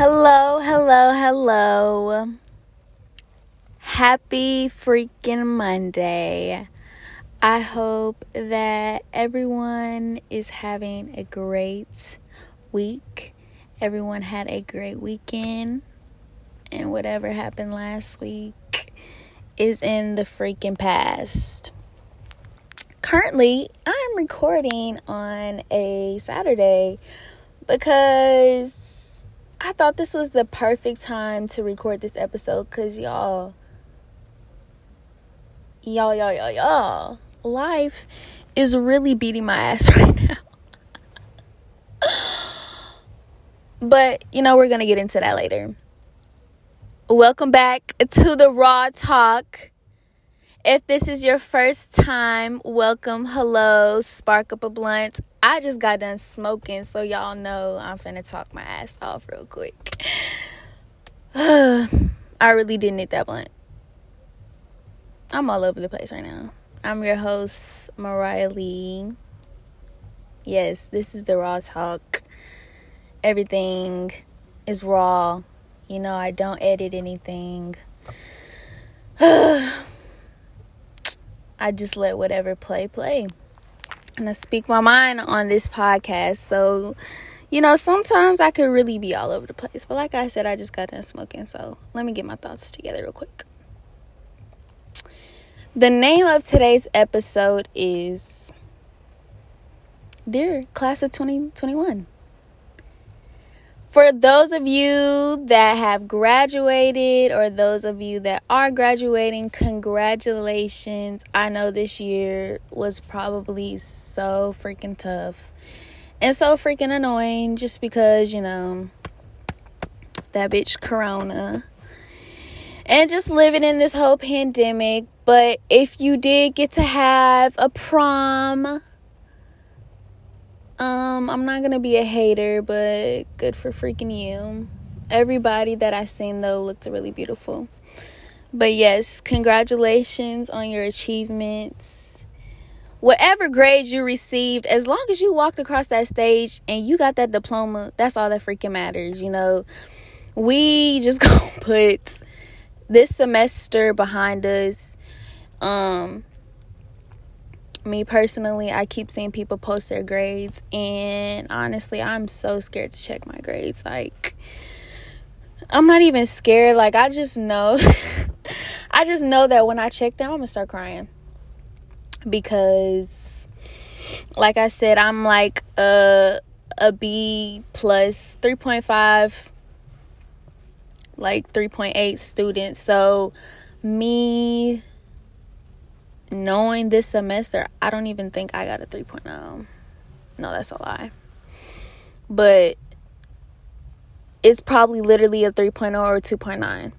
Hello, hello, hello. Happy freaking Monday. I hope that everyone is having a great week. Everyone had a great weekend. And whatever happened last week is in the freaking past. Currently, I'm recording on a Saturday because I thought this was the perfect time to record this episode because y'all, y'all, y'all, y'all, y'all, life is really beating my ass right now. but, you know, we're going to get into that later. Welcome back to the Raw Talk. If this is your first time, welcome, hello, spark up a blunt. I just got done smoking, so y'all know I'm finna talk my ass off real quick. I really didn't need that blunt. I'm all over the place right now. I'm your host, Mariah Lee. Yes, this is the Raw Talk. Everything is raw. You know, I don't edit anything. I just let whatever play play. And I speak my mind on this podcast. So, you know, sometimes I could really be all over the place. But like I said, I just got done smoking. So let me get my thoughts together real quick. The name of today's episode is Dear Class of 2021 for those of you that have graduated or those of you that are graduating, congratulations. I know this year was probably so freaking tough and so freaking annoying just because, you know, that bitch Corona and just living in this whole pandemic. But if you did get to have a prom, um, I'm not gonna be a hater, but good for freaking you. Everybody that I seen though looked really beautiful. But yes, congratulations on your achievements. Whatever grades you received, as long as you walked across that stage and you got that diploma, that's all that freaking matters, you know. We just gonna put this semester behind us. Um, me personally, I keep seeing people post their grades, and honestly, I'm so scared to check my grades. Like, I'm not even scared. Like, I just know, I just know that when I check them, I'm gonna start crying because, like I said, I'm like a a B plus, three point five, like three point eight student. So, me knowing this semester, I don't even think I got a 3.0. No, that's a lie. But it's probably literally a 3.0 or 2.9.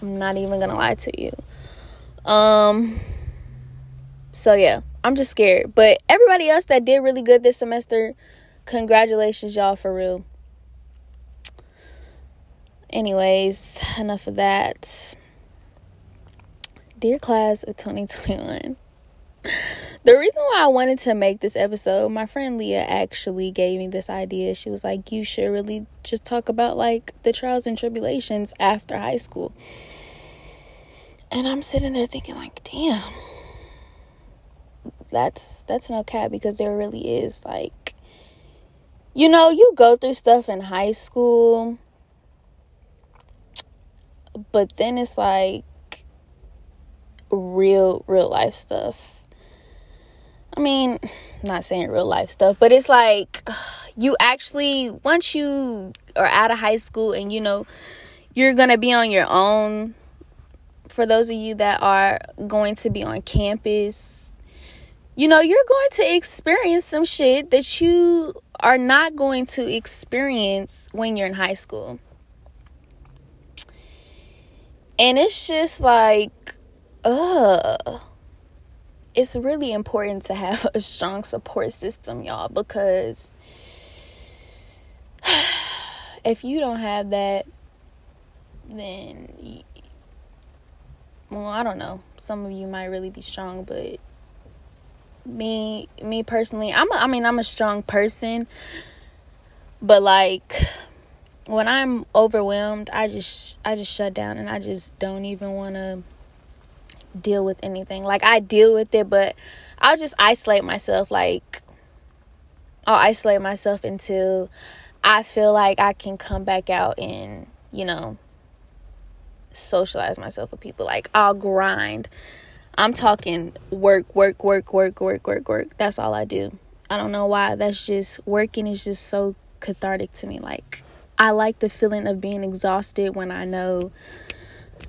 I'm not even going to lie to you. Um so yeah, I'm just scared. But everybody else that did really good this semester, congratulations y'all for real. Anyways, enough of that. Dear class of 2021, the reason why I wanted to make this episode, my friend Leah actually gave me this idea. She was like, You should really just talk about like the trials and tribulations after high school. And I'm sitting there thinking, like, damn, that's that's no cap because there really is like you know, you go through stuff in high school, but then it's like real real life stuff. I mean, not saying real life stuff, but it's like you actually once you are out of high school and you know you're going to be on your own for those of you that are going to be on campus, you know, you're going to experience some shit that you are not going to experience when you're in high school. And it's just like uh it's really important to have a strong support system, y'all, because if you don't have that, then well, I don't know. Some of you might really be strong, but me, me personally, I'm. A, I mean, I'm a strong person, but like, when I'm overwhelmed, I just I just shut down and I just don't even want to deal with anything. Like I deal with it, but I'll just isolate myself like I'll isolate myself until I feel like I can come back out and, you know, socialize myself with people. Like I'll grind. I'm talking work, work, work, work, work, work, work. That's all I do. I don't know why. That's just working is just so cathartic to me. Like I like the feeling of being exhausted when I know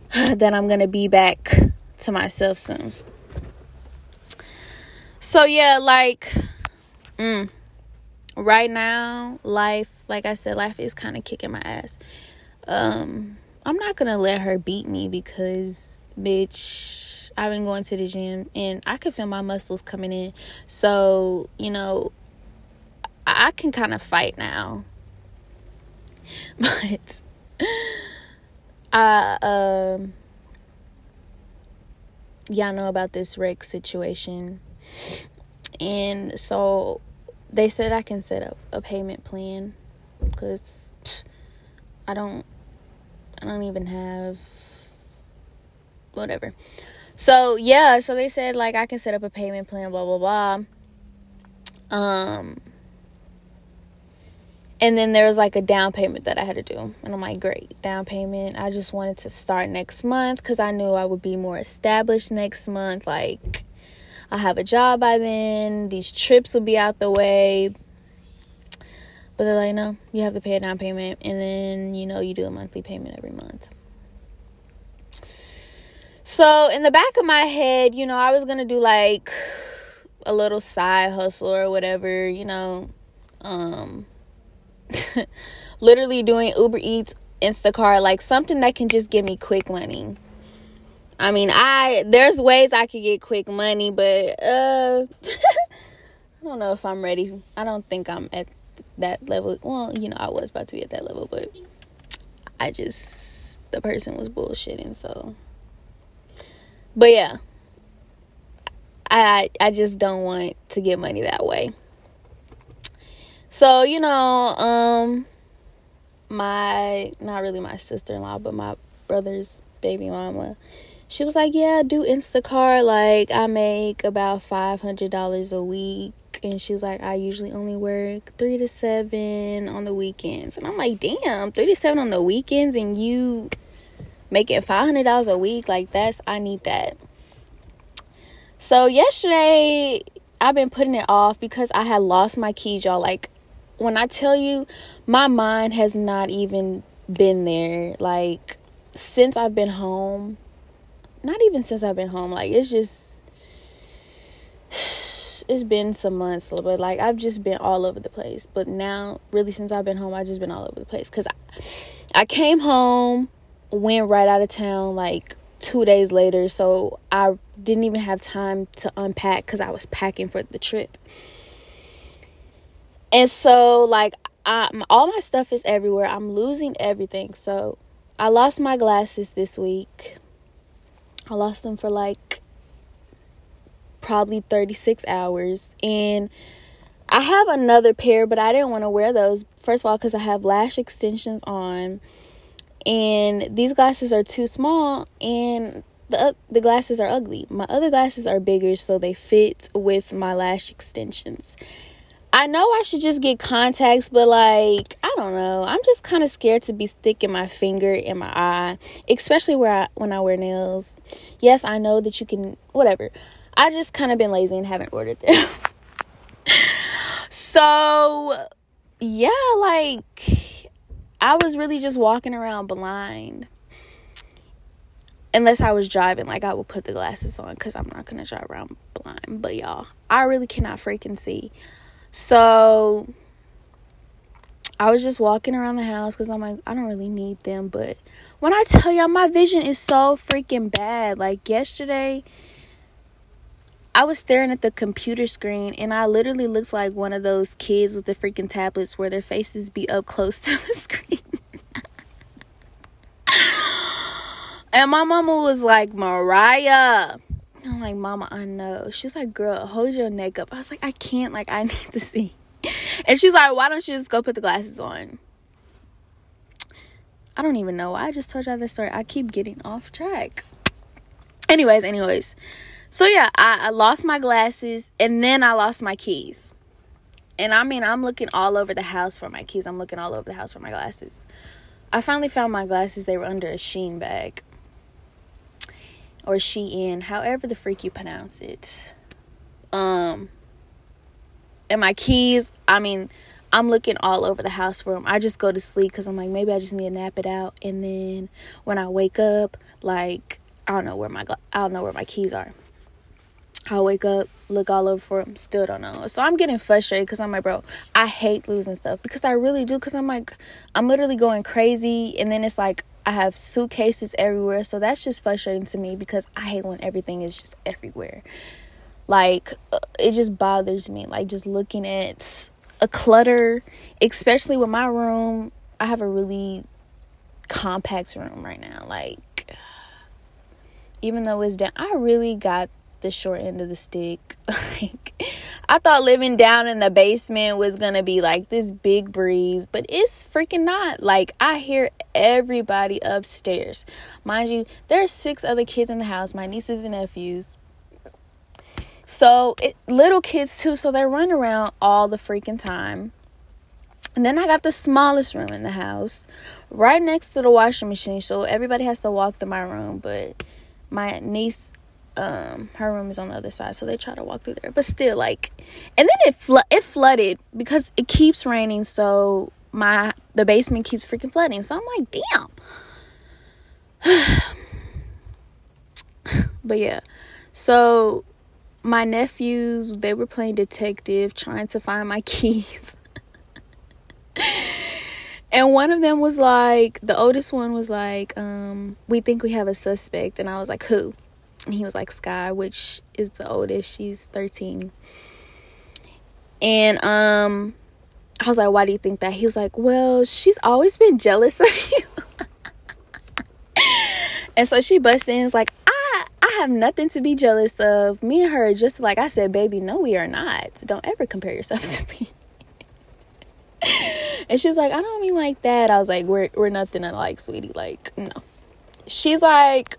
that I'm going to be back to myself soon. So yeah, like mm, right now, life, like I said, life is kind of kicking my ass. Um, I'm not gonna let her beat me because, bitch, I've been going to the gym and I can feel my muscles coming in. So you know, I, I can kind of fight now, but I um y'all know about this wreck situation. And so they said I can set up a payment plan cuz I don't I don't even have whatever. So, yeah, so they said like I can set up a payment plan blah blah blah. Um and then there was like a down payment that I had to do. And I'm like, great, down payment. I just wanted to start next month because I knew I would be more established next month. Like, I'll have a job by then, these trips will be out the way. But they're like, no, you have to pay a down payment. And then, you know, you do a monthly payment every month. So, in the back of my head, you know, I was going to do like a little side hustle or whatever, you know. Um, literally doing Uber Eats, Instacart, like something that can just give me quick money. I mean, I there's ways I could get quick money, but uh I don't know if I'm ready. I don't think I'm at that level. Well, you know, I was about to be at that level, but I just the person was bullshitting, so but yeah. I I just don't want to get money that way. So, you know, um my not really my sister-in-law, but my brother's baby mama. She was like, "Yeah, do Instacart. Like I make about $500 a week." And she was like, "I usually only work 3 to 7 on the weekends." And I'm like, "Damn, 3 to 7 on the weekends and you making $500 a week like that's I need that." So, yesterday I've been putting it off because I had lost my keys, y'all. Like when I tell you, my mind has not even been there. Like, since I've been home, not even since I've been home, like, it's just, it's been some months but. Like, I've just been all over the place. But now, really, since I've been home, I've just been all over the place. Because I, I came home, went right out of town, like, two days later. So I didn't even have time to unpack because I was packing for the trip. And so, like, I, all my stuff is everywhere. I'm losing everything. So, I lost my glasses this week. I lost them for like probably 36 hours. And I have another pair, but I didn't want to wear those. First of all, because I have lash extensions on. And these glasses are too small. And the, the glasses are ugly. My other glasses are bigger, so they fit with my lash extensions. I know I should just get contacts, but like, I don't know. I'm just kind of scared to be sticking my finger in my eye, especially where I, when I wear nails. Yes, I know that you can whatever. I just kind of been lazy and haven't ordered them. so, yeah, like I was really just walking around blind. Unless I was driving, like I would put the glasses on because I'm not gonna drive around blind. But y'all, I really cannot freaking see. So I was just walking around the house because I'm like, I don't really need them. But when I tell y'all, my vision is so freaking bad. Like yesterday, I was staring at the computer screen and I literally looked like one of those kids with the freaking tablets where their faces be up close to the screen. and my mama was like, Mariah I'm like, Mama, I know. She's like, Girl, hold your neck up. I was like, I can't. Like, I need to see. And she's like, Why don't you just go put the glasses on? I don't even know. I just told y'all this story. I keep getting off track. Anyways, anyways. So yeah, I, I lost my glasses and then I lost my keys. And I mean, I'm looking all over the house for my keys. I'm looking all over the house for my glasses. I finally found my glasses. They were under a sheen bag. Or Shein, however the freak you pronounce it. Um and my keys, I mean, I'm looking all over the house for them. I just go to sleep because I'm like, maybe I just need to nap it out. And then when I wake up, like, I don't know where my I don't know where my keys are. I wake up, look all over for them, still don't know. So I'm getting frustrated because I'm like, bro, I hate losing stuff because I really do. Because I'm like, I'm literally going crazy, and then it's like I have suitcases everywhere. So that's just frustrating to me because I hate when everything is just everywhere. Like uh, it just bothers me. Like just looking at a clutter, especially with my room. I have a really compact room right now. Like, even though it's down, I really got the short end of the stick. like, I thought living down in the basement was gonna be like this big breeze, but it's freaking not. Like, I hear everybody upstairs. Mind you, there's six other kids in the house, my nieces and nephews. So, it, little kids too, so they run around all the freaking time. And then I got the smallest room in the house, right next to the washing machine. So everybody has to walk to my room, but my niece um her room is on the other side so they try to walk through there. But still like and then it flo- it flooded because it keeps raining so my the basement keeps freaking flooding. So i'm like damn. But yeah. So my nephews they were playing detective trying to find my keys. And one of them was like the oldest one was like um we think we have a suspect. And i was like who and he was like sky which is the oldest she's 13 and um i was like why do you think that he was like well she's always been jealous of you and so she busts in it's like I I have nothing to be jealous of. Me and her, just like I said, baby, no, we are not. Don't ever compare yourself to me. and she was like, I don't mean like that. I was like, we're we're nothing alike, sweetie. Like, no. She's like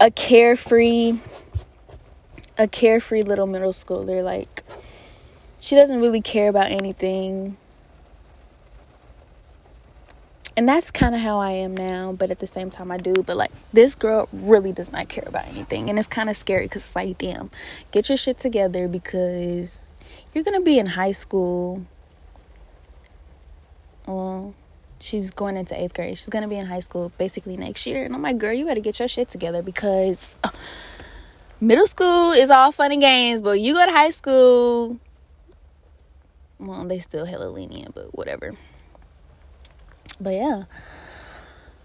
a carefree, a carefree little middle schooler. Like, she doesn't really care about anything and that's kind of how I am now, but at the same time I do. But like this girl really does not care about anything, and it's kind of scary because it's like, damn, get your shit together because you're gonna be in high school. Well, she's going into eighth grade. She's gonna be in high school basically next year, and I'm like, girl, you better get your shit together because uh, middle school is all fun and games, but you go to high school. Well, they still hella lenient, but whatever. But yeah.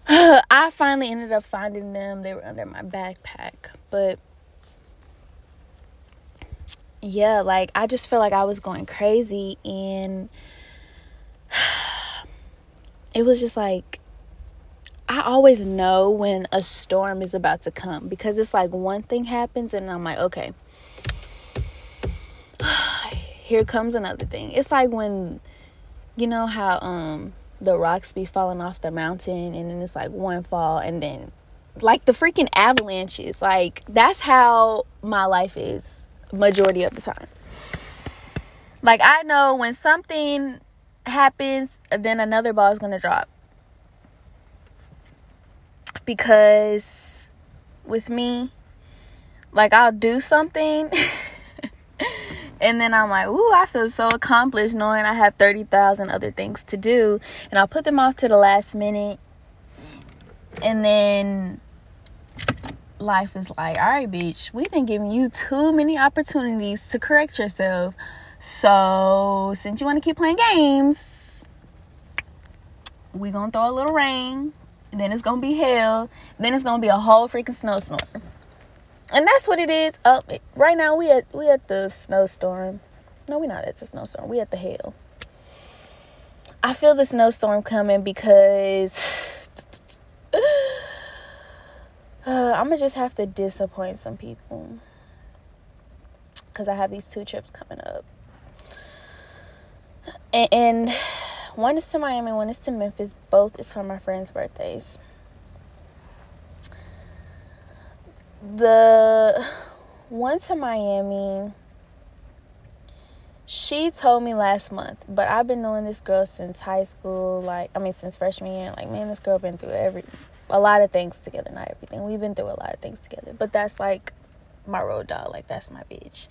I finally ended up finding them. They were under my backpack. But yeah, like I just feel like I was going crazy and it was just like I always know when a storm is about to come because it's like one thing happens and I'm like, okay. Here comes another thing. It's like when you know how um the rocks be falling off the mountain and then it's like one fall and then like the freaking avalanches like that's how my life is majority of the time like i know when something happens then another ball is going to drop because with me like i'll do something And then I'm like, ooh, I feel so accomplished knowing I have 30,000 other things to do. And I'll put them off to the last minute. And then life is like, all right, bitch, we've been giving you too many opportunities to correct yourself. So since you want to keep playing games, we're gonna throw a little rain. Then it's gonna be hell. Then it's gonna be a whole freaking snowstorm and that's what it is. Up right now, we at we at the snowstorm. No, we're not at the snowstorm. We at the hail. I feel the snowstorm coming because uh, I'm gonna just have to disappoint some people because I have these two trips coming up, and, one is to Miami, one is to Memphis. Both is for my friends' birthdays. The one to Miami, she told me last month, but I've been knowing this girl since high school. Like, I mean, since freshman year. Like, man, this girl been through every a lot of things together. Not everything. We've been through a lot of things together. But that's like my road dog. Like, that's my bitch.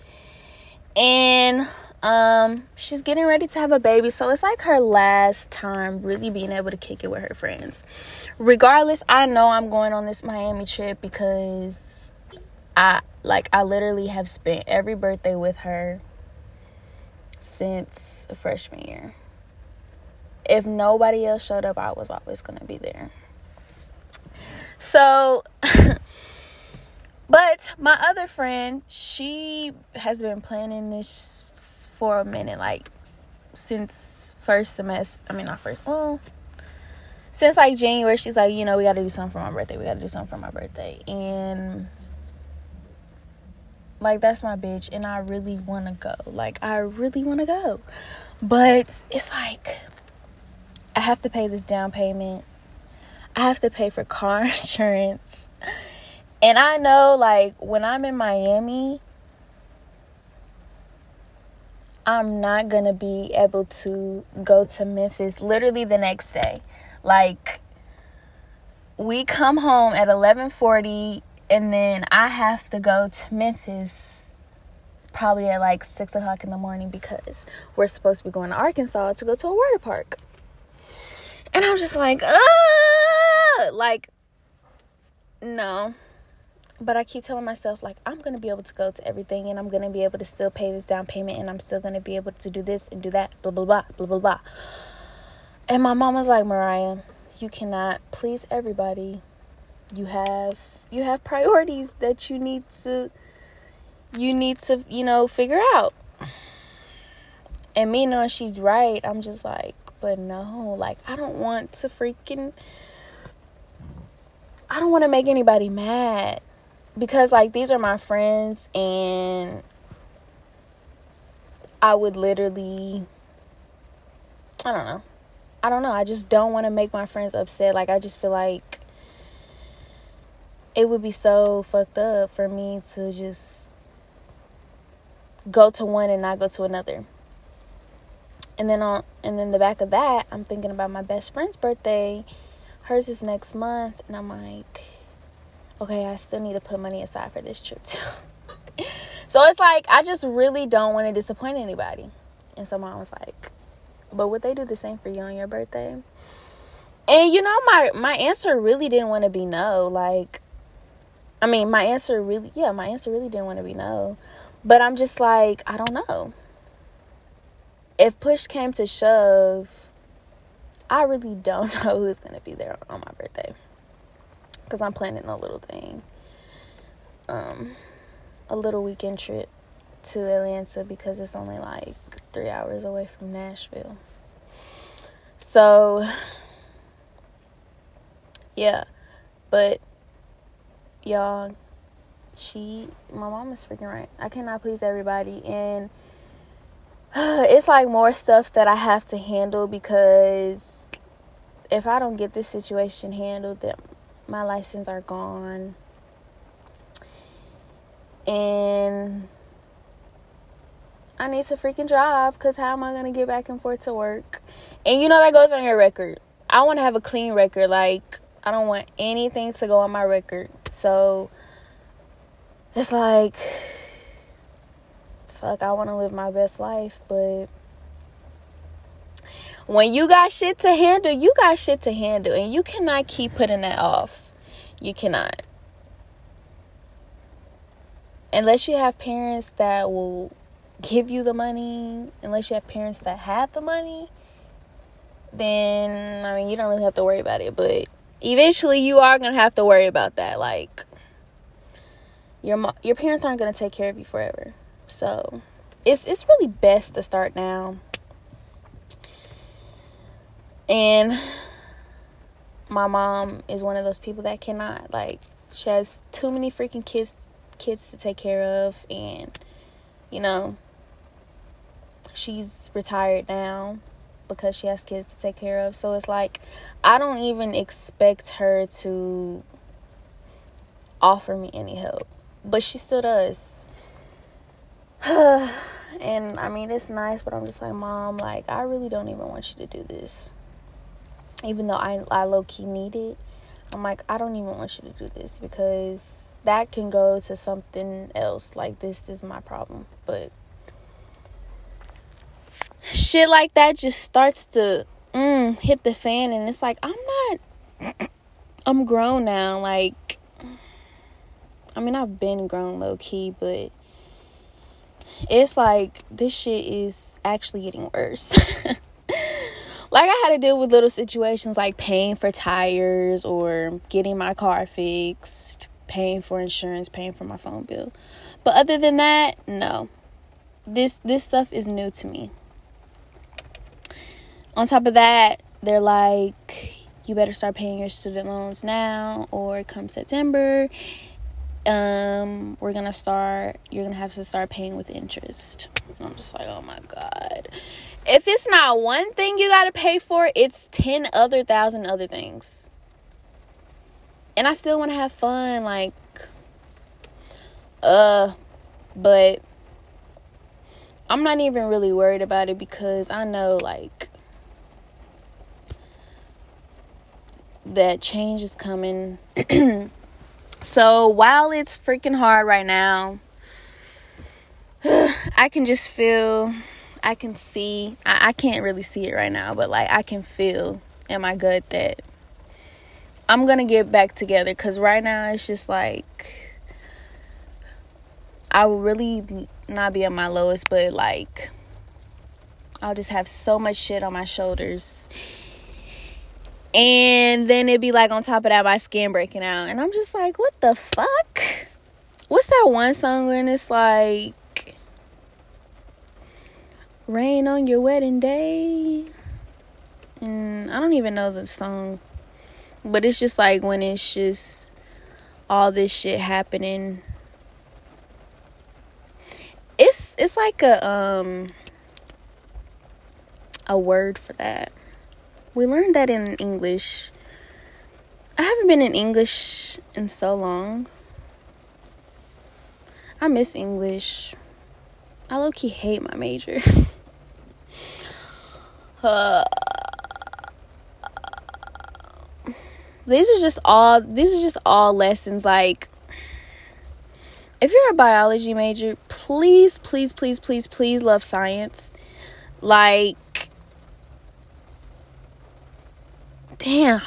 And um, she's getting ready to have a baby, so it's like her last time really being able to kick it with her friends. Regardless, I know I'm going on this Miami trip because I like I literally have spent every birthday with her since freshman year. If nobody else showed up, I was always going to be there. So But my other friend, she has been planning this for a minute, like since first semester. I mean, not first. Well, since like January, she's like, you know, we got to do something for my birthday. We got to do something for my birthday, and like that's my bitch, and I really want to go. Like I really want to go, but it's like I have to pay this down payment. I have to pay for car insurance. And I know, like, when I'm in Miami, I'm not gonna be able to go to Memphis literally the next day. Like, we come home at 11:40, and then I have to go to Memphis probably at like six o'clock in the morning because we're supposed to be going to Arkansas to go to a water park. And I'm just like, ah, like, no but I keep telling myself, like, I'm going to be able to go to everything and I'm going to be able to still pay this down payment and I'm still going to be able to do this and do that, blah, blah, blah, blah, blah, blah. And my mom was like, Mariah, you cannot please everybody. You have you have priorities that you need to you need to, you know, figure out. And me knowing she's right, I'm just like, but no, like I don't want to freaking I don't want to make anybody mad because like these are my friends and I would literally I don't know. I don't know. I just don't want to make my friends upset. Like I just feel like it would be so fucked up for me to just go to one and not go to another. And then on and then the back of that, I'm thinking about my best friend's birthday. Hers is next month and I'm like okay, I still need to put money aside for this trip too. so it's like I just really don't want to disappoint anybody. And so mom was like, but would they do the same for you on your birthday? And you know, my my answer really didn't want to be no. Like, I mean, my answer really, yeah, my answer really didn't want to be no. But I'm just like, I don't know. If push came to shove, I really don't know who's gonna be there on my birthday because I'm planning a little thing. Um, a little weekend trip to Atlanta because it's only like three hours away from Nashville. So, yeah, but y'all, she, my mom is freaking right. I cannot please everybody, and it's like more stuff that I have to handle because if I don't get this situation handled, then my license are gone. And I need to freaking drive because how am I going to get back and forth to work? And you know that goes on your record. I want to have a clean record. Like, I don't want anything to go on my record. So it's like, fuck, I want to live my best life, but when you got shit to handle, you got shit to handle, and you cannot keep putting that off. You cannot. Unless you have parents that will give you the money, unless you have parents that have the money, then I mean, you don't really have to worry about it, but eventually you are going to have to worry about that like your mo- your parents aren't going to take care of you forever. So, it's it's really best to start now and my mom is one of those people that cannot like she has too many freaking kids kids to take care of and you know she's retired now because she has kids to take care of. So it's like I don't even expect her to offer me any help, but she still does. and I mean, it's nice, but I'm just like, Mom, like, I really don't even want you to do this. Even though I, I low key need it, I'm like, I don't even want you to do this because that can go to something else. Like, this is my problem. But shit like that just starts to mm, hit the fan, and it's like, I'm not, I'm grown now. Like, I mean, I've been grown low key, but it's like this shit is actually getting worse. like I had to deal with little situations like paying for tires or getting my car fixed, paying for insurance, paying for my phone bill. But other than that, no. This this stuff is new to me. On top of that, they're like you better start paying your student loans now or come September um we're gonna start you're gonna have to start paying with interest i'm just like oh my god if it's not one thing you gotta pay for it's 10 other thousand other things. And i still want to have fun like uh but i'm not even really worried about it because i know like that change is coming. So while it's freaking hard right now, I can just feel, I can see, I, I can't really see it right now, but like I can feel in my gut that I'm gonna get back together because right now it's just like I will really not be at my lowest, but like I'll just have so much shit on my shoulders and then it'd be like on top of that, my skin breaking out. And I'm just like, what the fuck? What's that one song when it's like, rain on your wedding day? And I don't even know the song. But it's just like when it's just all this shit happening. It's it's like a um a word for that. We learned that in English. I haven't been in English in so long. I miss English. I low key hate my major. uh, these are just all these are just all lessons like if you're a biology major, please, please, please, please, please love science. Like damn,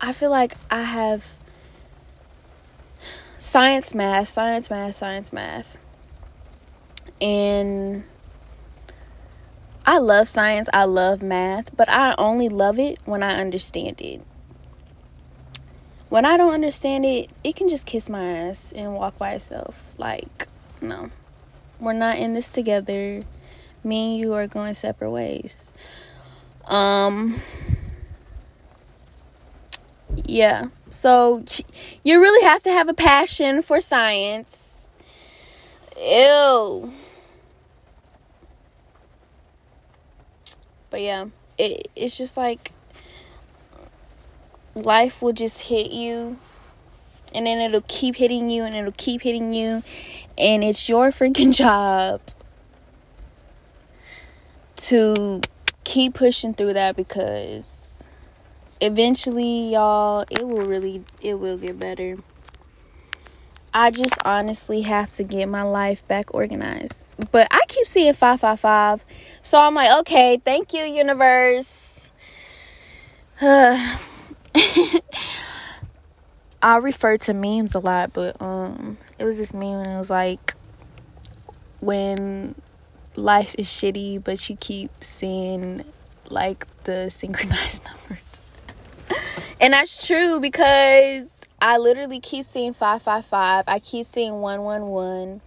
I feel like I have science, math, science, math, science, math. And I love science, I love math, but I only love it when I understand it. When I don't understand it, it can just kiss my ass and walk by itself. Like, no, we're not in this together. Me and you are going separate ways. Um, yeah. So you really have to have a passion for science. Ew. But yeah, it it's just like life will just hit you and then it'll keep hitting you and it'll keep hitting you and it's your freaking job to keep pushing through that because eventually y'all it will really it will get better i just honestly have to get my life back organized. But i keep seeing 555 so i'm like okay thank you universe. I refer to memes a lot but um it was this meme and it was like when life is shitty but you keep seeing like the synchronized numbers. And that's true because I literally keep seeing 555. I keep seeing 111.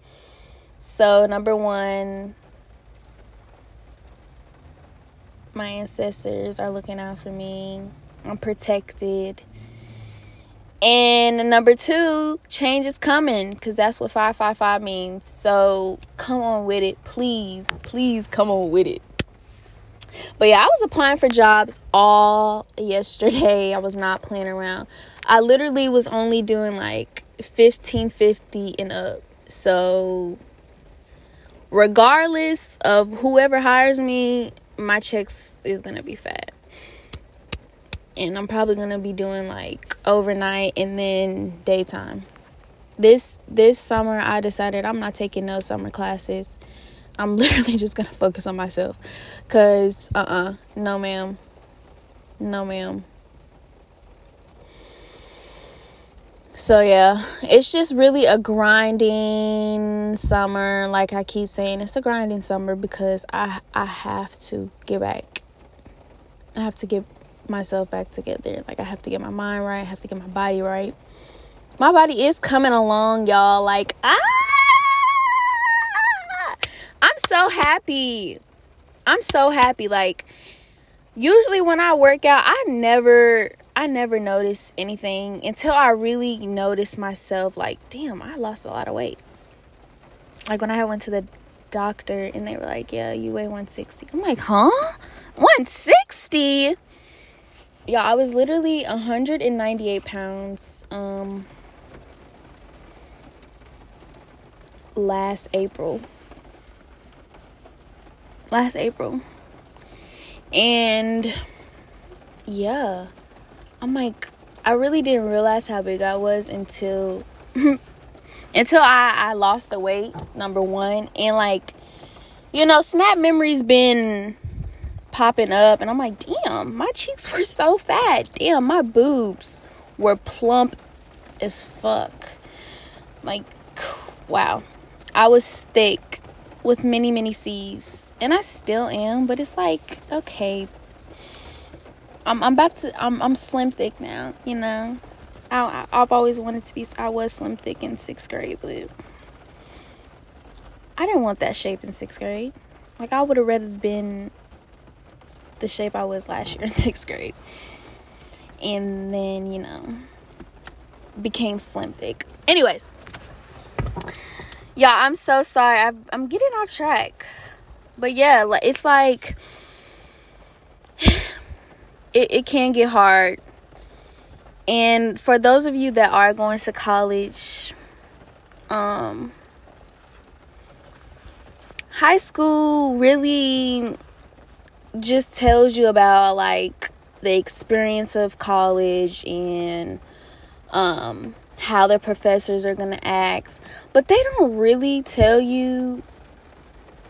So, number one, my ancestors are looking out for me. I'm protected. And number two, change is coming because that's what 555 means. So come on with it. Please, please come on with it. But yeah, I was applying for jobs all yesterday. I was not playing around. I literally was only doing like 1550 and up. So regardless of whoever hires me, my checks is going to be fat. And I'm probably going to be doing like overnight and then daytime. This this summer I decided I'm not taking no summer classes. I'm literally just going to focus on myself cuz uh-uh, no ma'am. No ma'am. So yeah, it's just really a grinding summer. Like I keep saying, it's a grinding summer because I I have to get back. I have to get myself back together. Like I have to get my mind right. I have to get my body right. My body is coming along, y'all. Like ah, I'm so happy. I'm so happy. Like usually when I work out, I never I never noticed anything until I really noticed myself like, damn, I lost a lot of weight. Like when I went to the doctor and they were like, yeah, you weigh 160. I'm like, huh? 160? Yeah, I was literally 198 pounds um last April. Last April. And yeah I'm like, I really didn't realize how big I was until until I, I lost the weight, number one. And like, you know, Snap Memories been popping up and I'm like, damn, my cheeks were so fat. Damn, my boobs were plump as fuck. Like, wow. I was thick with many, many C's. And I still am, but it's like, okay, I'm I'm about to I'm I'm slim thick now, you know. I I've always wanted to be I was slim thick in 6th grade, but I didn't want that shape in 6th grade. Like I would have rather been the shape I was last year in 6th grade. And then, you know, became slim thick. Anyways, yeah, I'm so sorry. I, I'm getting off track. But yeah, like, it's like it, it can get hard. And for those of you that are going to college, um, high school really just tells you about like the experience of college and um how the professors are going to act. But they don't really tell you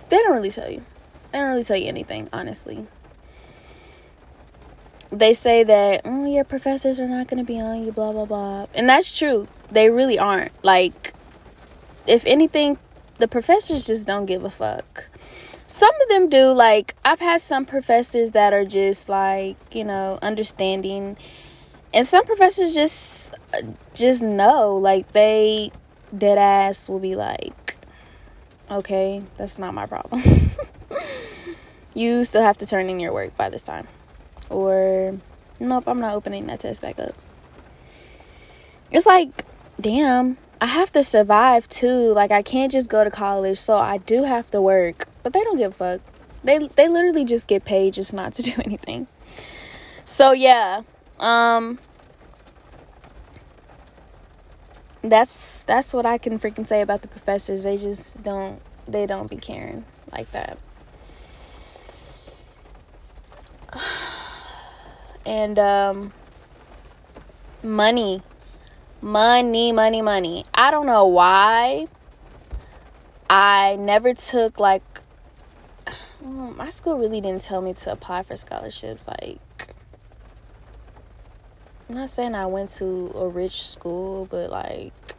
they don't really tell you. They don't really tell you anything honestly they say that oh, your professors are not going to be on you, blah, blah, blah. And that's true. They really aren't. Like, if anything, the professors just don't give a fuck. Some of them do. Like, I've had some professors that are just like, you know, understanding. And some professors just, just know. Like, they dead ass will be like, okay, that's not my problem. you still have to turn in your work by this time or nope, I'm not opening that test back up. It's like, damn, I have to survive too. Like I can't just go to college, so I do have to work. But they don't give a fuck. They they literally just get paid just not to do anything. So yeah, um that's that's what I can freaking say about the professors. They just don't they don't be caring like that. and um, money, money, money, money. I don't know why. I never took like my school really didn't tell me to apply for scholarships. Like, I'm not saying I went to a rich school, but like,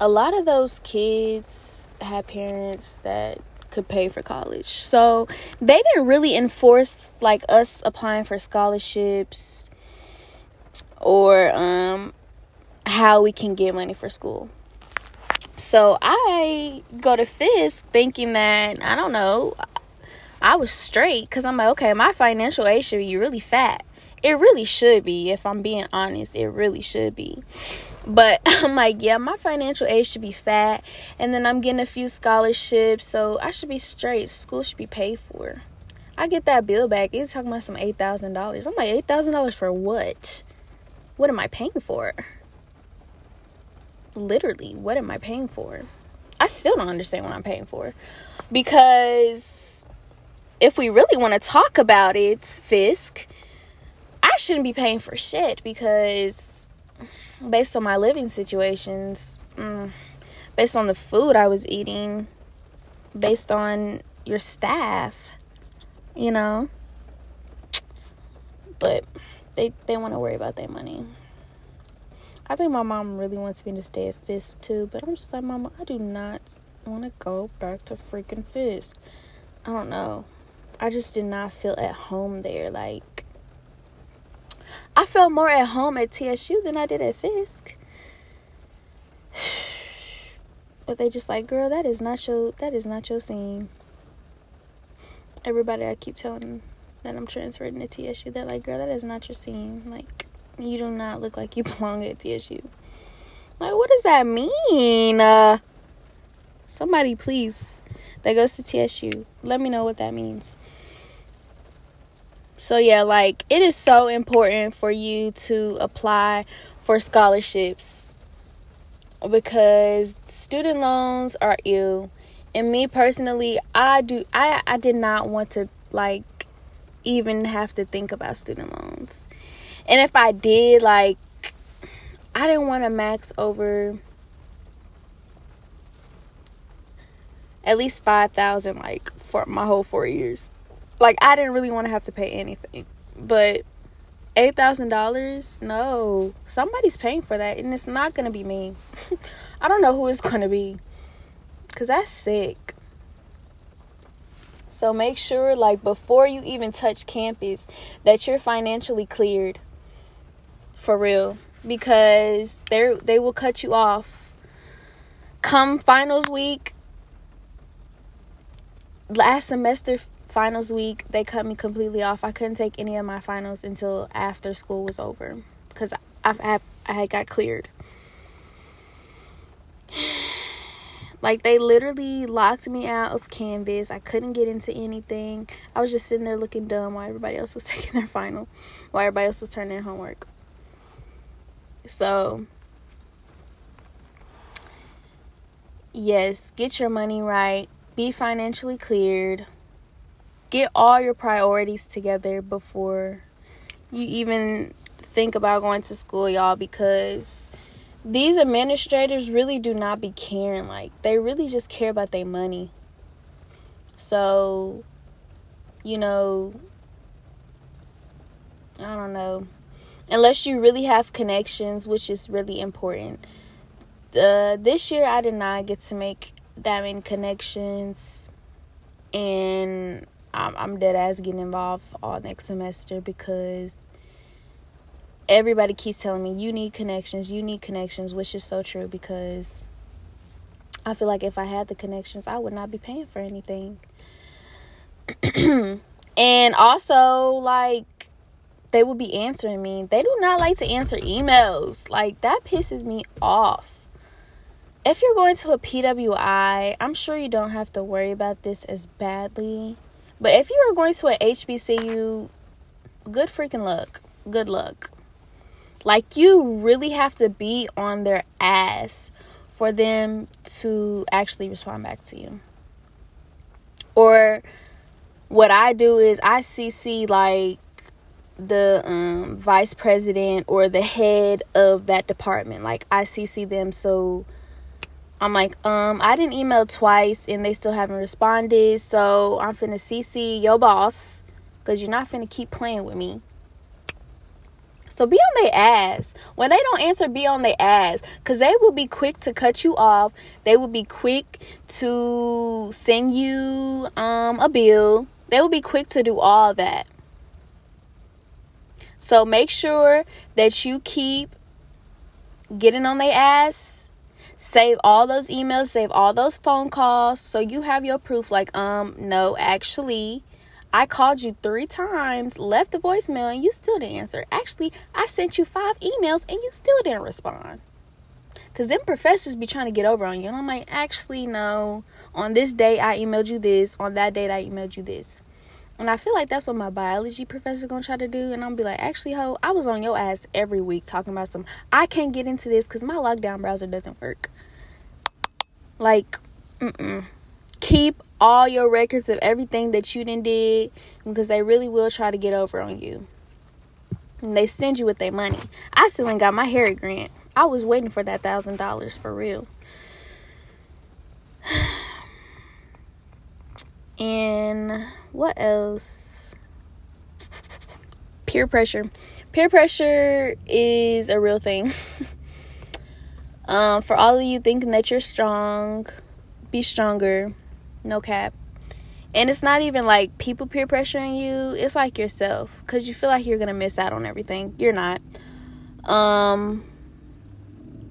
a lot of those kids had parents that could pay for college. So they didn't really enforce like us applying for scholarships or um how we can get money for school. So I go to Fisk thinking that I don't know, I was straight because I'm like, okay, my financial aid should be really fat. It really should be, if I'm being honest, it really should be. But I'm like, yeah, my financial aid should be fat. And then I'm getting a few scholarships. So I should be straight. School should be paid for. I get that bill back. It's talking about some eight thousand dollars. I'm like, eight thousand dollars for what? What am I paying for? Literally, what am I paying for? I still don't understand what I'm paying for. Because if we really want to talk about it, Fisk, I shouldn't be paying for shit because based on my living situations, mm, based on the food I was eating, based on your staff, you know. But they they want to worry about their money. I think my mom really wants me to stay at Fisk too, but I'm just like, Mama, I do not want to go back to freaking Fisk. I don't know. I just did not feel at home there. Like, I felt more at home at TSU than I did at Fisk. But they just like, girl, that is not your that is not your scene. Everybody I keep telling that I'm transferring to TSU, they're like, girl, that is not your scene. Like, you do not look like you belong at TSU. Like, what does that mean? Uh, somebody, please, that goes to TSU, let me know what that means. So, yeah, like, it is so important for you to apply for scholarships because student loans are ill. And me personally, I do I I did not want to like even have to think about student loans. And if I did like I didn't want to max over at least 5000 like for my whole 4 years. Like I didn't really want to have to pay anything. But eight thousand dollars? No. Somebody's paying for that and it's not gonna be me. I don't know who it's gonna be because that's sick. So make sure like before you even touch campus that you're financially cleared. For real. Because they they will cut you off. Come finals week last semester finals week they cut me completely off. I couldn't take any of my finals until after school was over because i i i had got cleared. Like they literally locked me out of canvas. I couldn't get into anything. I was just sitting there looking dumb while everybody else was taking their final while everybody else was turning in homework. So yes get your money right. Be financially cleared get all your priorities together before you even think about going to school, y'all, because these administrators really do not be caring. Like, they really just care about their money. So, you know, I don't know. Unless you really have connections, which is really important. Uh, this year, I did not get to make that many connections. And I'm, I'm dead ass getting involved all next semester because everybody keeps telling me you need connections, you need connections, which is so true because I feel like if I had the connections, I would not be paying for anything. and also, like, they will be answering me. They do not like to answer emails. Like, that pisses me off. If you're going to a PWI, I'm sure you don't have to worry about this as badly but if you are going to a HBCU, good freaking luck. Good luck. Like you really have to be on their ass for them to actually respond back to you. Or what I do is I CC like the um, vice president or the head of that department. Like I CC them so I'm like, um, I didn't email twice and they still haven't responded. So I'm finna CC your boss because you're not finna keep playing with me. So be on their ass. When they don't answer, be on their ass. Because they will be quick to cut you off. They will be quick to send you um, a bill. They will be quick to do all that. So make sure that you keep getting on their ass save all those emails, save all those phone calls so you have your proof like um no, actually I called you 3 times, left a voicemail and you still didn't answer. Actually, I sent you 5 emails and you still didn't respond. Cause them professors be trying to get over on you. And I'm like, actually, no. On this day I emailed you this. On that date I emailed you this. And I feel like that's what my biology professor gonna try to do. And I'm gonna be like, actually, ho, I was on your ass every week talking about some. I can't get into this because my lockdown browser doesn't work. Like, mm-mm. keep all your records of everything that you done did because they really will try to get over on you. And they send you with their money. I still ain't got my Harry grant. I was waiting for that thousand dollars for real. And what else? Peer pressure. Peer pressure is a real thing. um, for all of you thinking that you're strong, be stronger. No cap. And it's not even like people peer pressuring you, it's like yourself because you feel like you're going to miss out on everything. You're not. Um,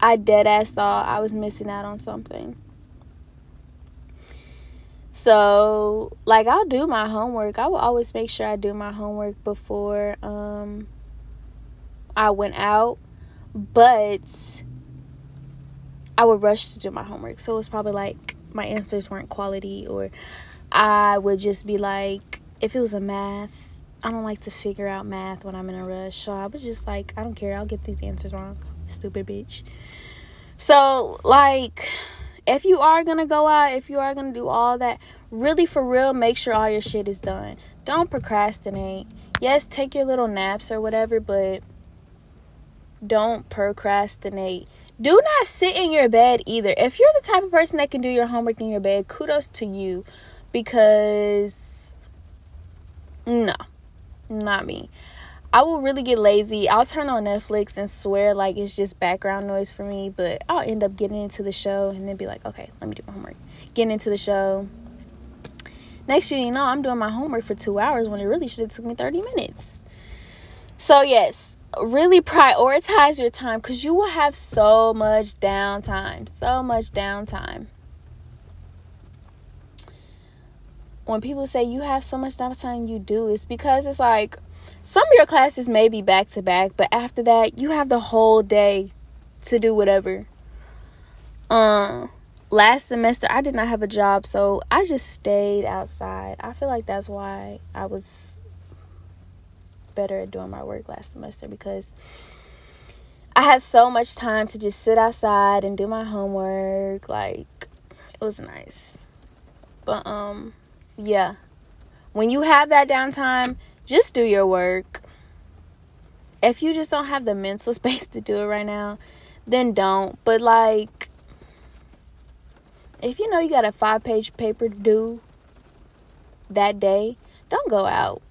I dead ass thought I was missing out on something. So, like, I'll do my homework. I will always make sure I do my homework before um, I went out, but I would rush to do my homework. So, it's probably like my answers weren't quality, or I would just be like, if it was a math, I don't like to figure out math when I'm in a rush. So, I was just like, I don't care. I'll get these answers wrong. Stupid bitch. So, like, if you are gonna go out, if you are gonna do all that, really for real, make sure all your shit is done. Don't procrastinate. Yes, take your little naps or whatever, but don't procrastinate. Do not sit in your bed either. If you're the type of person that can do your homework in your bed, kudos to you because no, not me. I will really get lazy. I'll turn on Netflix and swear like it's just background noise for me, but I'll end up getting into the show and then be like, okay, let me do my homework. Getting into the show. Next thing you know, I'm doing my homework for two hours when it really should have took me 30 minutes. So yes, really prioritize your time because you will have so much downtime. So much downtime. When people say you have so much downtime, you do. It's because it's like some of your classes may be back to back, but after that, you have the whole day to do whatever. Um, last semester I did not have a job, so I just stayed outside. I feel like that's why I was better at doing my work last semester because I had so much time to just sit outside and do my homework. Like it was nice. But um yeah. When you have that downtime, just do your work. If you just don't have the mental space to do it right now, then don't. But like if you know you got a 5-page paper due that day, don't go out.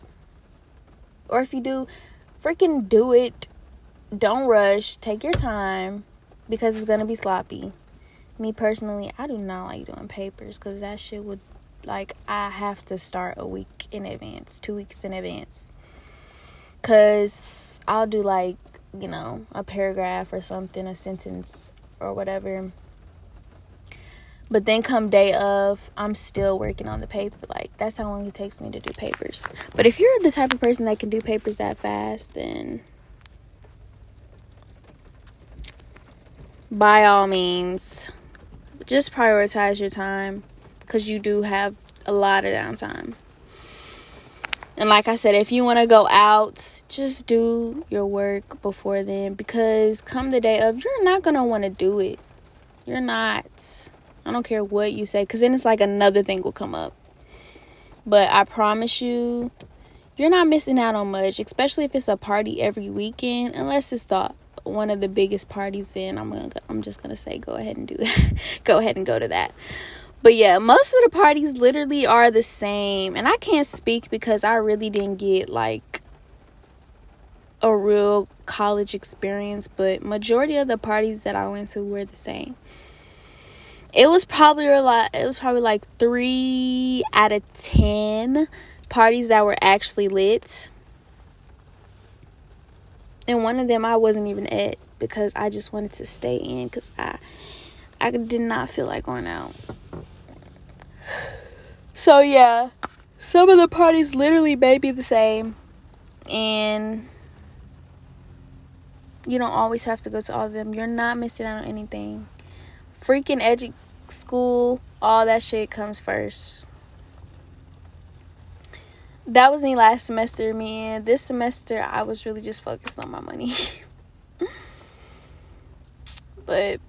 Or if you do, freaking do it. Don't rush. Take your time because it's going to be sloppy. Me personally, I do not like doing papers cuz that shit would like I have to start a week in advance, two weeks in advance. Cause I'll do like, you know, a paragraph or something, a sentence or whatever. But then come day of, I'm still working on the paper. Like that's how long it takes me to do papers. But if you're the type of person that can do papers that fast, then by all means, just prioritize your time because you do have a lot of downtime. And like I said, if you want to go out, just do your work before then because come the day of, you're not going to want to do it. You're not. I don't care what you say because then it's like another thing will come up. But I promise you, you're not missing out on much, especially if it's a party every weekend, unless it's the one of the biggest parties then I'm to I'm just going to say go ahead and do go ahead and go to that. But yeah, most of the parties literally are the same. And I can't speak because I really didn't get like a real college experience, but majority of the parties that I went to were the same. It was probably a lot it was probably like 3 out of 10 parties that were actually lit. And one of them I wasn't even at because I just wanted to stay in cuz I I did not feel like going out. So yeah, some of the parties literally may be the same, and you don't always have to go to all of them. You're not missing out on anything. Freaking edu school, all that shit comes first. that was me last semester, man. This semester, I was really just focused on my money. but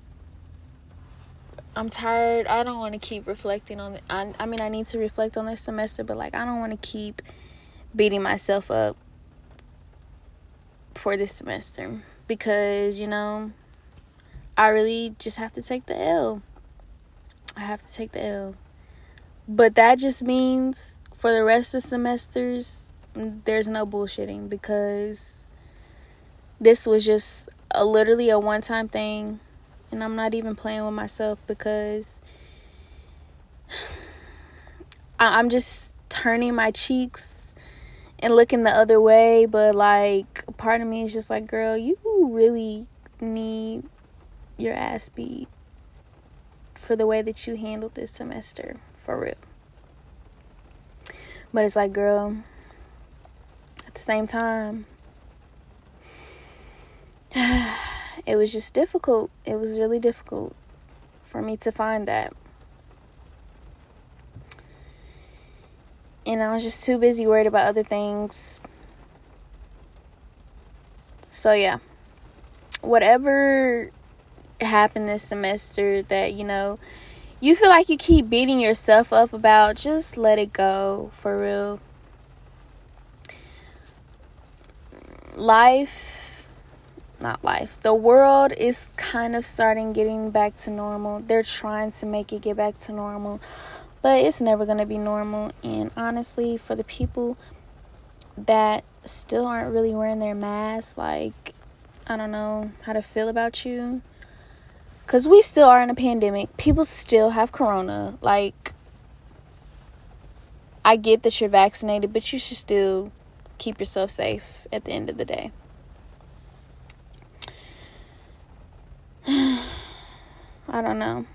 I'm tired. I don't want to keep reflecting on it. I, I mean, I need to reflect on this semester, but like, I don't want to keep beating myself up for this semester because, you know, I really just have to take the L. I have to take the L. But that just means for the rest of semesters, mm, there's no bullshitting because this was just a literally a one time thing. And I'm not even playing with myself because I'm just turning my cheeks and looking the other way. But like, part of me is just like, girl, you really need your ass beat for the way that you handled this semester. For real. But it's like, girl, at the same time, it was just difficult. It was really difficult for me to find that. And I was just too busy worried about other things. So, yeah. Whatever happened this semester that, you know, you feel like you keep beating yourself up about, just let it go for real. Life, not life, the world is kind of starting getting back to normal. They're trying to make it get back to normal, but it's never going to be normal. And honestly, for the people that still aren't really wearing their masks, like, I don't know how to feel about you because we still are in a pandemic. People still have corona. Like, I get that you're vaccinated, but you should still keep yourself safe at the end of the day. I don't know.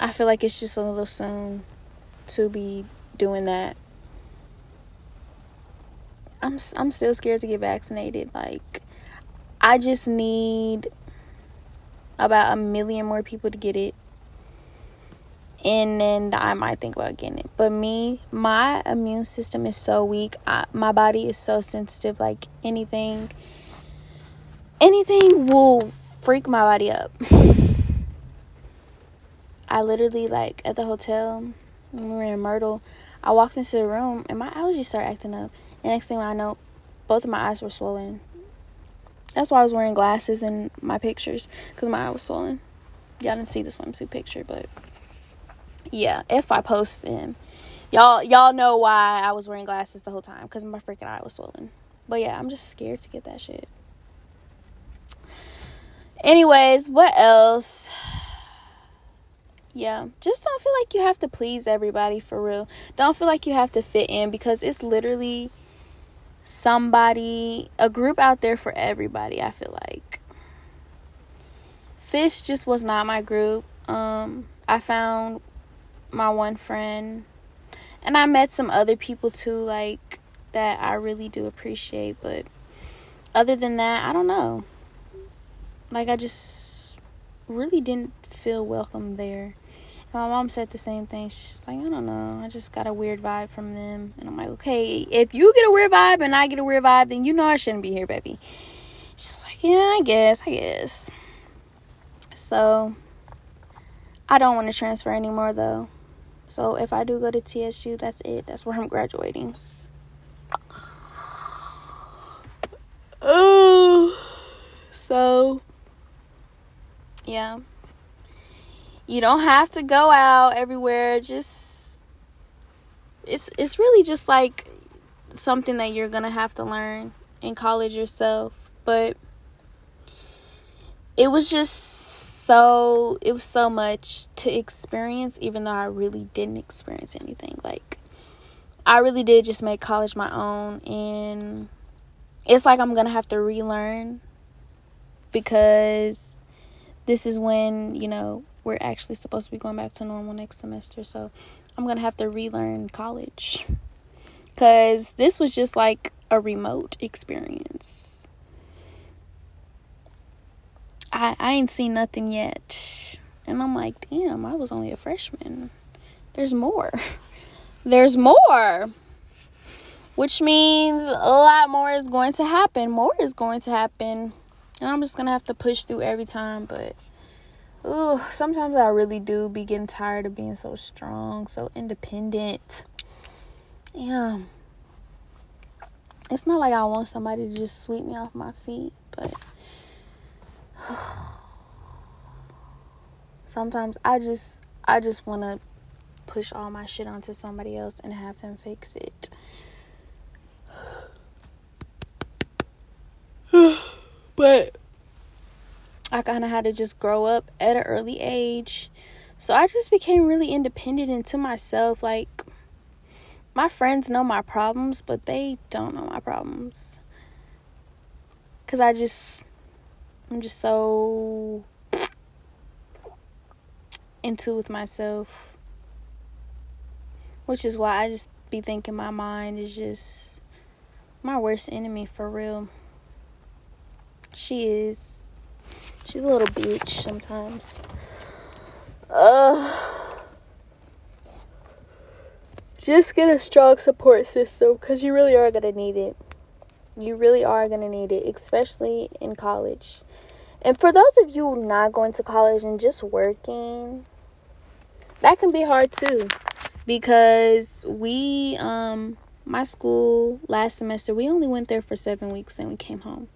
I feel like it's just a little soon to be doing that. I'm I'm still scared to get vaccinated. Like I just need about a million more people to get it and then I might think about getting it. But me, my immune system is so weak. I, my body is so sensitive. Like anything, anything will freak my body up. I literally like at the hotel when we were in Myrtle. I walked into the room and my allergies started acting up. And next thing I know, both of my eyes were swollen. That's why I was wearing glasses in my pictures because my eye was swollen. Y'all didn't see the swimsuit picture, but yeah, if I post them, y'all y'all know why I was wearing glasses the whole time because my freaking eye was swollen. But yeah, I'm just scared to get that shit. Anyways, what else? Yeah, just don't feel like you have to please everybody for real. Don't feel like you have to fit in because it's literally somebody, a group out there for everybody, I feel like. Fisk just was not my group. Um, I found my one friend and I met some other people too, like that I really do appreciate, but other than that, I don't know. Like I just really didn't feel welcome there my mom said the same thing. She's like, I don't know. I just got a weird vibe from them. And I'm like, okay, if you get a weird vibe and I get a weird vibe, then you know I shouldn't be here, baby. She's like, yeah, I guess, I guess. So, I don't want to transfer anymore, though. So, if I do go to TSU, that's it. That's where I'm graduating. Oh, so, yeah. You don't have to go out everywhere. Just it's it's really just like something that you're gonna have to learn in college yourself. But it was just so it was so much to experience even though i really didn't experience anything. Like i really did just make college my own and it's like i'm gonna have to relearn because this is when you know we're actually supposed to be going back to normal next semester. So I'm going to have to relearn college. Because this was just like a remote experience. I, I ain't seen nothing yet. And I'm like, damn, I was only a freshman. There's more. There's more. which means a lot more is going to happen. More is going to happen. And I'm just to have to push through every time. But, ooh, sometimes I really do be getting tired of being so strong, so independent. Yeah. It's not like I want somebody to just sweep me off my feet, but sometimes I just I just want to push all my shit onto somebody else and have them fix it. but I kind of had to just grow up at an early age. So I just became really independent into myself. Like, my friends know my problems, but they don't know my problems. Because I just, I'm just so into with myself. Which is why I just be thinking my mind is just my worst enemy for real. She is. She's a little bitch sometimes. Uh, just get a strong support system because you really are going to need it. You really are going to need it, especially in college. And for those of you not going to college and just working, that can be hard too because we um my school last semester we only went there for 7 weeks and we came home.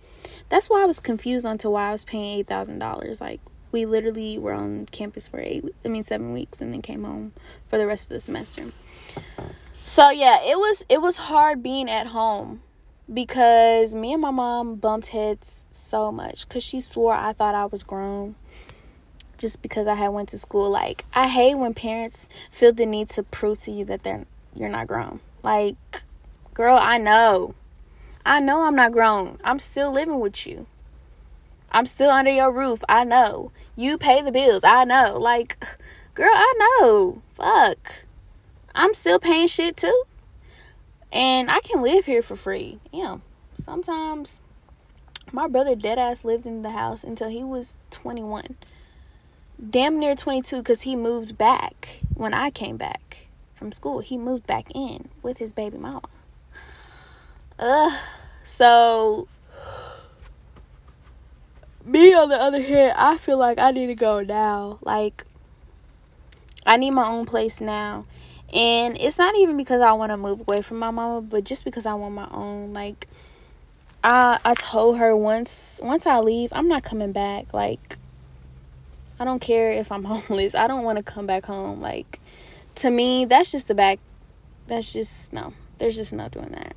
That's why I was confused onto why I was paying $8,000 like we literally were on campus for 8 I mean 7 weeks and then came home for the rest of the semester. So yeah, it was it was hard being at home because me and my mom bumped heads so much cuz she swore I thought I was grown just because I had went to school. Like I hate when parents feel the need to prove to you that they're you're not grown. Like, girl, I know. I know I'm not grown. I'm still living with you. I'm still under your roof. I know. You pay the bills. I know. Like, girl, I know. Fuck. I'm still paying shit too. And I can live here for free. Yeah. Sometimes my brother deadass lived in the house until he was 21 damn near 22 because he moved back when I came back from school. He moved back in with his baby mama. Ugh. So, me on the other hand, I feel like I need to go now. Like, I need my own place now. And it's not even because I want to move away from my mama, but just because I want my own. Like, I I told her once once I leave, I'm not coming back. Like, I don't care if I'm homeless. I don't want to come back home. Like, to me, that's just the back. That's just, no. There's just no doing that.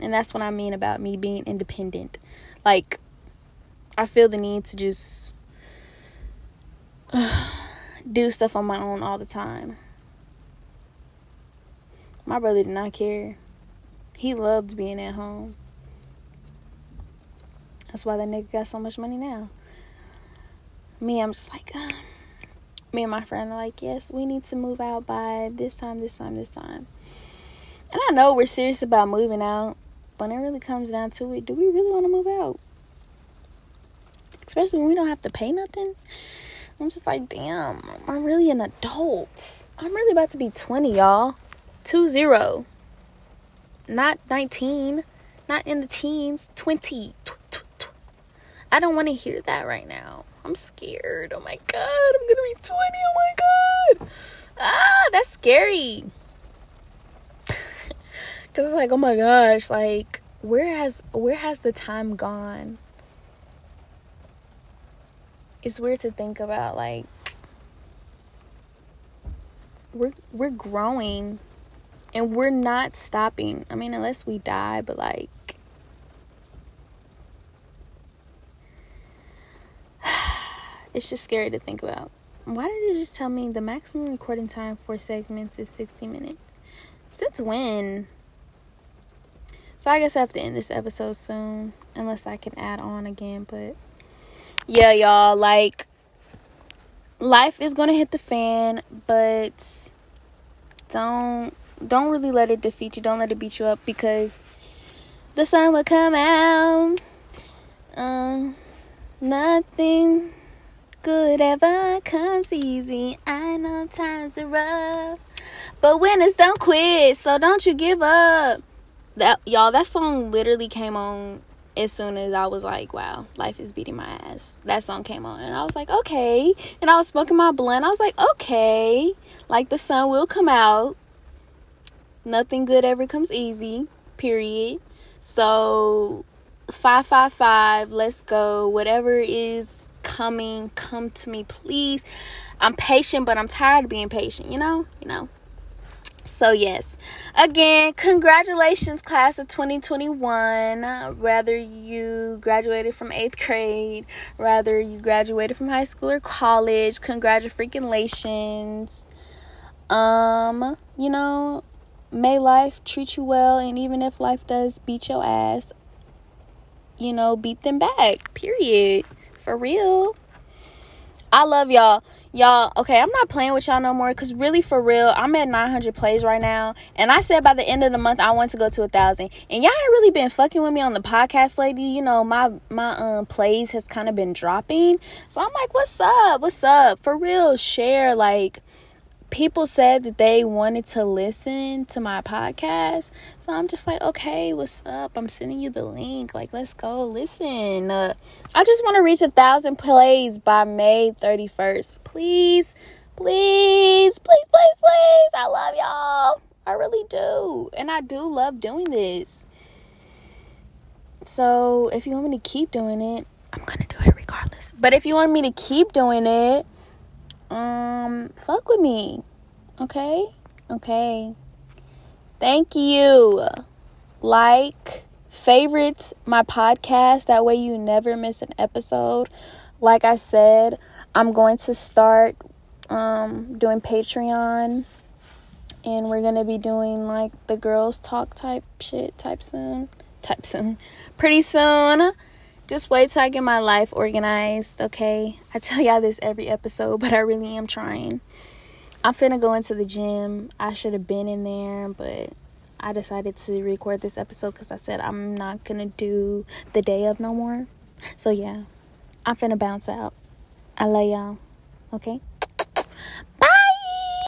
And that's what I mean about me being independent. Like, I feel the need to just uh, do stuff on my own all the time. My brother did not care. He loved being at home. That's why that nigga got so much money now me, I'm just like, uh, me and my friend are like, yes, we need to move out by this time, this time, this time. And I know we're serious about moving out, when it really comes down to it, do we really want to move out? Especially when we don't have to pay nothing. I'm just like, damn, I'm really an adult. I'm really about to be 20, y'all. 2 0. Not 19. Not in the teens. 20. I don't want to hear that right now. I'm scared. Oh my god, I'm gonna be 20. Oh my god. Ah, that's scary. Cause it's like, oh my gosh, like where has where has the time gone? It's weird to think about like we're we're growing and we're not stopping. I mean, unless we die, but like it's just scary to think about. Why did it just tell me the maximum recording time for segments is 60 minutes? Since when? So I guess I have to end this episode soon, unless I can add on again. But yeah, y'all, like life is gonna hit the fan, but don't don't really let it defeat you. Don't let it beat you up because the sun will come out. Um, nothing good ever comes easy. I know times are rough, but winners don't quit, so don't you give up. That y'all that song literally came on as soon as I was like, wow, life is beating my ass. That song came on and I was like, okay. And I was smoking my blunt. I was like, okay. Like the sun will come out. Nothing good ever comes easy. Period. So 555, let's go. Whatever is coming, come to me, please. I'm patient, but I'm tired of being patient, you know? You know. So, yes, again, congratulations, class of 2021. Whether you graduated from eighth grade, whether you graduated from high school or college, congratulations. Um, you know, may life treat you well, and even if life does beat your ass, you know, beat them back, period. For real. I love y'all. Y'all okay i'm not playing with y'all no more because really for real i'm at 900 plays right now and i said by the end of the month i want to go to a thousand. And y'all ain't really been fucking with me on the podcast lady you know my my um plays has kind of been dropping. So i'm like what's up? What's up? For real share like people said that they wanted to listen to my podcast. So I'm just like, okay, what's up? I'm sending you the link. Like, let's go listen. Uh, I just want to reach a thousand plays by May 31st. Please, please, please, please, please. I love y'all. I really do. And I do love doing this. So if you want me to keep doing it, I'm going to do it regardless. But if you want me to keep doing it, um fuck with me okay? Okay. Thank you. Like favorite my podcast. That way you never miss an episode. Like i said i'm going to start um doing patreon. And we're gonna be doing like the girls talk type shit type soon. Type soon. Pretty soon just wait till I get my life organized, okay? I tell y'all this every episode, but I really am trying. I'm finna go into the gym. I should have been in there, but I decided to record this episode because I said I'm not gonna do the day of no more. So, yeah, I'm finna bounce out. I love y'all, okay?